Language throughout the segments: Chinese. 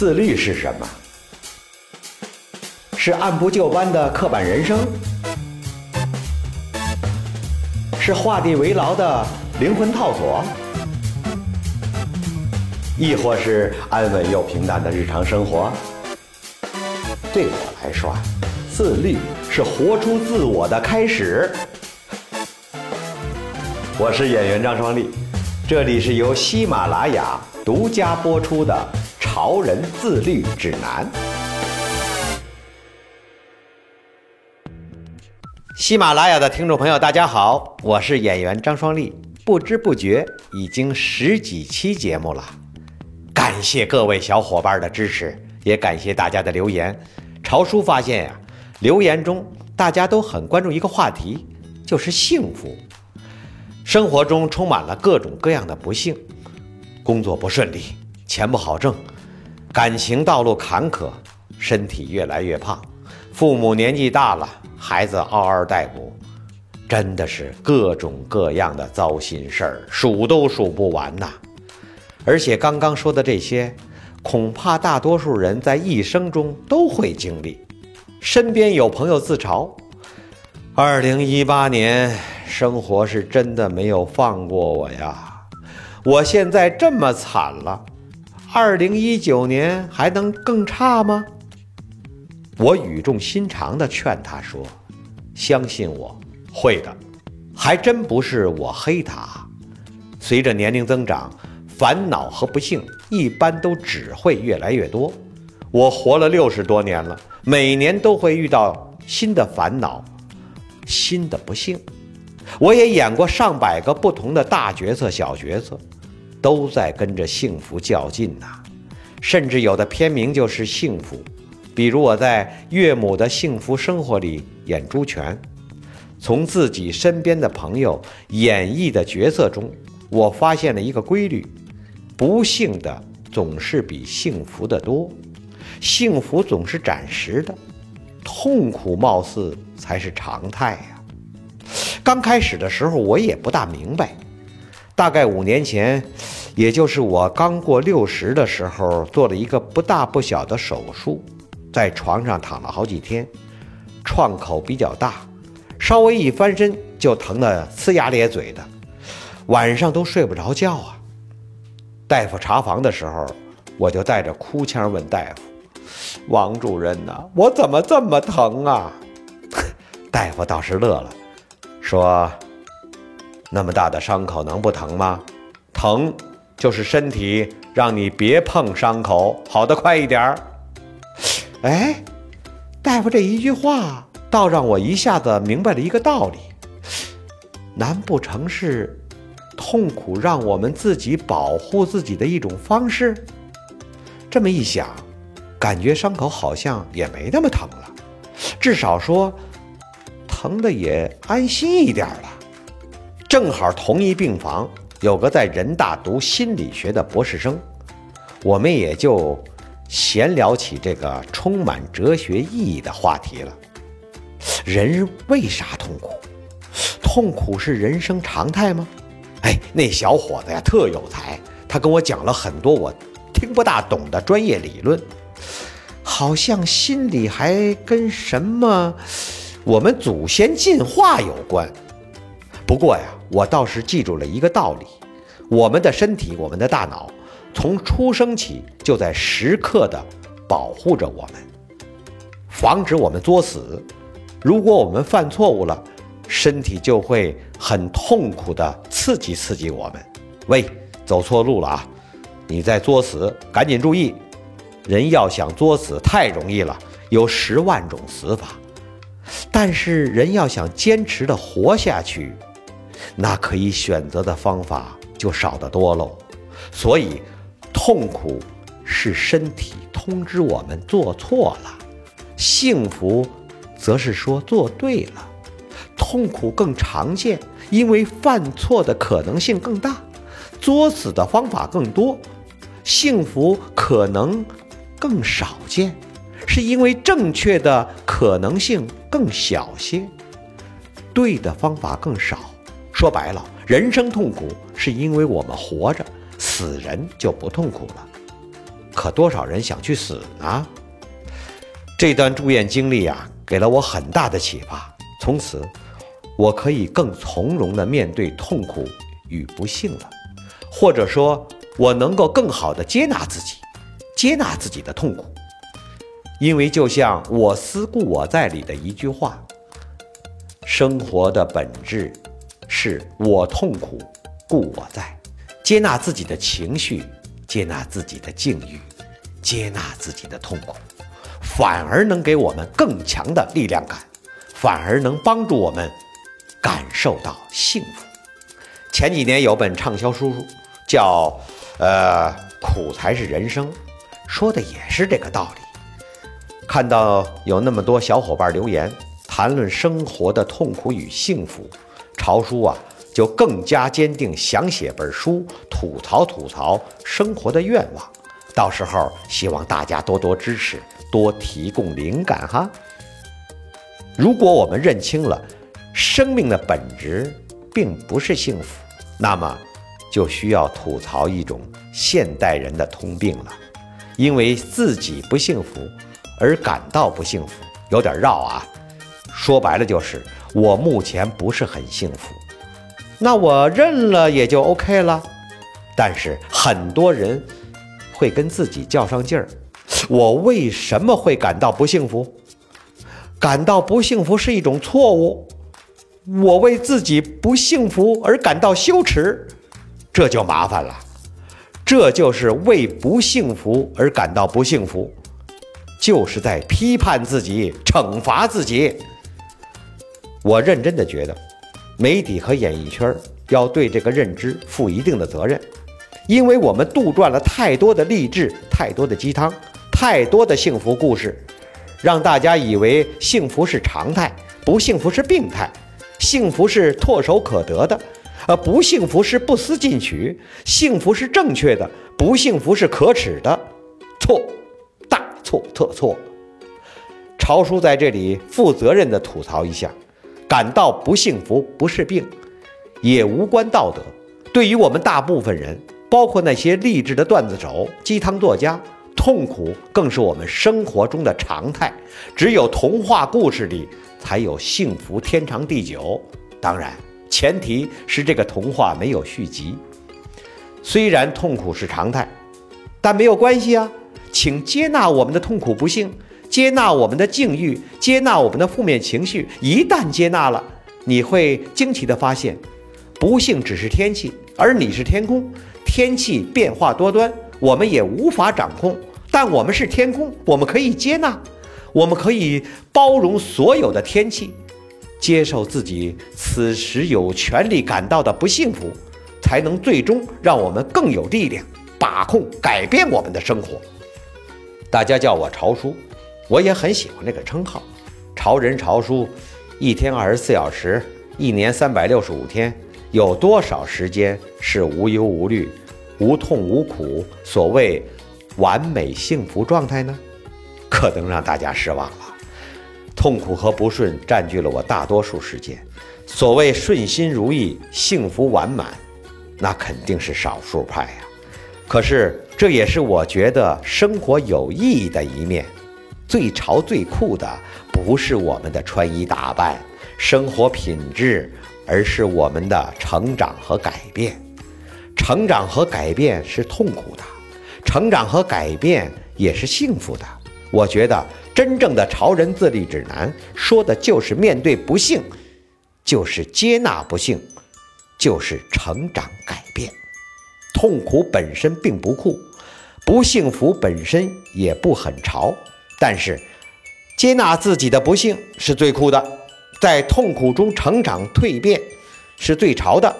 自律是什么？是按部就班的刻板人生？是画地为牢的灵魂套索？亦或是安稳又平淡的日常生活？对我来说，自律是活出自我的开始。我是演员张双立，这里是由喜马拉雅独家播出的《潮人自律指南》。喜马拉雅的听众朋友，大家好，我是演员张双立。不知不觉已经十几期节目了，感谢各位小伙伴的支持，也感谢大家的留言。潮叔发现呀，留言中大家都很关注一个话题，就是幸福。生活中充满了各种各样的不幸，工作不顺利，钱不好挣，感情道路坎坷，身体越来越胖，父母年纪大了，孩子嗷嗷待哺，真的是各种各样的糟心事儿，数都数不完呐。而且刚刚说的这些，恐怕大多数人在一生中都会经历。身边有朋友自嘲：“二零一八年。”生活是真的没有放过我呀！我现在这么惨了，二零一九年还能更差吗？我语重心长地劝他说：“相信我，会的。”还真不是我黑他。随着年龄增长，烦恼和不幸一般都只会越来越多。我活了六十多年了，每年都会遇到新的烦恼，新的不幸。我也演过上百个不同的大角色、小角色，都在跟着幸福较劲呐。甚至有的片名就是幸福，比如我在《岳母的幸福生活》里演朱全。从自己身边的朋友演绎的角色中，我发现了一个规律：不幸的总是比幸福的多，幸福总是暂时的，痛苦貌似才是常态呀。刚开始的时候，我也不大明白。大概五年前，也就是我刚过六十的时候，做了一个不大不小的手术，在床上躺了好几天，创口比较大，稍微一翻身就疼得呲牙咧嘴的，晚上都睡不着觉啊。大夫查房的时候，我就带着哭腔问大夫：“王主任呐，我怎么这么疼啊？” 大夫倒是乐了。说，那么大的伤口能不疼吗？疼，就是身体让你别碰伤口，好的快一点儿。哎，大夫这一句话，倒让我一下子明白了一个道理：难不成是痛苦让我们自己保护自己的一种方式？这么一想，感觉伤口好像也没那么疼了，至少说。疼的也安心一点了。正好同一病房有个在人大读心理学的博士生，我们也就闲聊起这个充满哲学意义的话题了。人为啥痛苦？痛苦是人生常态吗？哎，那小伙子呀特有才，他跟我讲了很多我听不大懂的专业理论，好像心里还跟什么。我们祖先进化有关，不过呀，我倒是记住了一个道理：我们的身体，我们的大脑，从出生起就在时刻的保护着我们，防止我们作死。如果我们犯错误了，身体就会很痛苦的刺激刺激我们。喂，走错路了啊！你在作死，赶紧注意！人要想作死太容易了，有十万种死法。但是人要想坚持的活下去，那可以选择的方法就少得多喽。所以，痛苦是身体通知我们做错了，幸福则是说做对了。痛苦更常见，因为犯错的可能性更大，作死的方法更多；幸福可能更少见。是因为正确的可能性更小些，对的方法更少。说白了，人生痛苦是因为我们活着，死人就不痛苦了。可多少人想去死呢？这段住院经历啊，给了我很大的启发。从此，我可以更从容地面对痛苦与不幸了，或者说，我能够更好地接纳自己，接纳自己的痛苦。因为就像《我思故我在》里的一句话：“生活的本质是我痛苦，故我在。”接纳自己的情绪，接纳自己的境遇，接纳自己的痛苦，反而能给我们更强的力量感，反而能帮助我们感受到幸福。前几年有本畅销书叫《呃苦才是人生》，说的也是这个道理。看到有那么多小伙伴留言谈论生活的痛苦与幸福，潮叔啊。就更加坚定想写本书吐槽吐槽生活的愿望，到时候希望大家多多支持，多提供灵感哈。如果我们认清了生命的本质并不是幸福，那么就需要吐槽一种现代人的通病了，因为自己不幸福而感到不幸福，有点绕啊。说白了就是我目前不是很幸福。那我认了也就 OK 了，但是很多人会跟自己较上劲儿。我为什么会感到不幸福？感到不幸福是一种错误。我为自己不幸福而感到羞耻，这就麻烦了。这就是为不幸福而感到不幸福，就是在批判自己、惩罚自己。我认真的觉得。媒体和演艺圈要对这个认知负一定的责任，因为我们杜撰了太多的励志、太多的鸡汤、太多的幸福故事，让大家以为幸福是常态，不幸福是病态，幸福是唾手可得的，呃不幸福是不思进取，幸福是正确的，不幸福是可耻的，错，大错特错。潮叔在这里负责任地吐槽一下。感到不幸福不是病，也无关道德。对于我们大部分人，包括那些励志的段子手、鸡汤作家，痛苦更是我们生活中的常态。只有童话故事里才有幸福天长地久，当然前提是这个童话没有续集。虽然痛苦是常态，但没有关系啊，请接纳我们的痛苦不幸。接纳我们的境遇，接纳我们的负面情绪。一旦接纳了，你会惊奇地发现，不幸只是天气，而你是天空。天气变化多端，我们也无法掌控。但我们是天空，我们可以接纳，我们可以包容所有的天气，接受自己此时有权利感到的不幸福，才能最终让我们更有力量把控、改变我们的生活。大家叫我潮叔。我也很喜欢这个称号，潮人潮叔，一天二十四小时，一年三百六十五天，有多少时间是无忧无虑、无痛无苦？所谓完美幸福状态呢？可能让大家失望了。痛苦和不顺占据了我大多数时间。所谓顺心如意、幸福完满，那肯定是少数派呀。可是这也是我觉得生活有意义的一面。最潮最酷的不是我们的穿衣打扮、生活品质，而是我们的成长和改变。成长和改变是痛苦的，成长和改变也是幸福的。我觉得真正的潮人自立指南说的就是面对不幸，就是接纳不幸，就是成长改变。痛苦本身并不酷，不幸福本身也不很潮。但是，接纳自己的不幸是最酷的，在痛苦中成长蜕变是最潮的。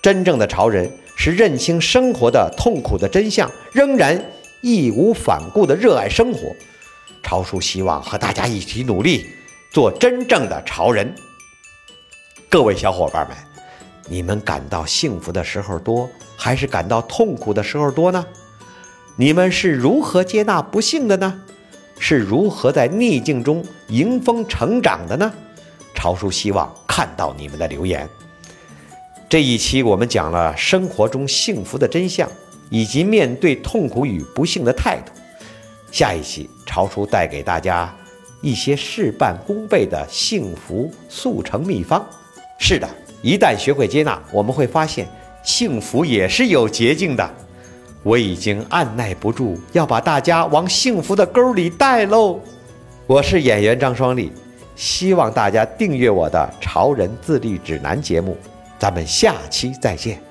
真正的潮人是认清生活的痛苦的真相，仍然义无反顾地热爱生活。潮叔希望和大家一起努力，做真正的潮人。各位小伙伴们，你们感到幸福的时候多，还是感到痛苦的时候多呢？你们是如何接纳不幸的呢？是如何在逆境中迎风成长的呢？潮叔希望看到你们的留言。这一期我们讲了生活中幸福的真相，以及面对痛苦与不幸的态度。下一期，潮叔带给大家一些事半功倍的幸福速成秘方。是的，一旦学会接纳，我们会发现幸福也是有捷径的。我已经按耐不住要把大家往幸福的沟里带喽。我是演员张双立，希望大家订阅我的《潮人自立指南》节目。咱们下期再见。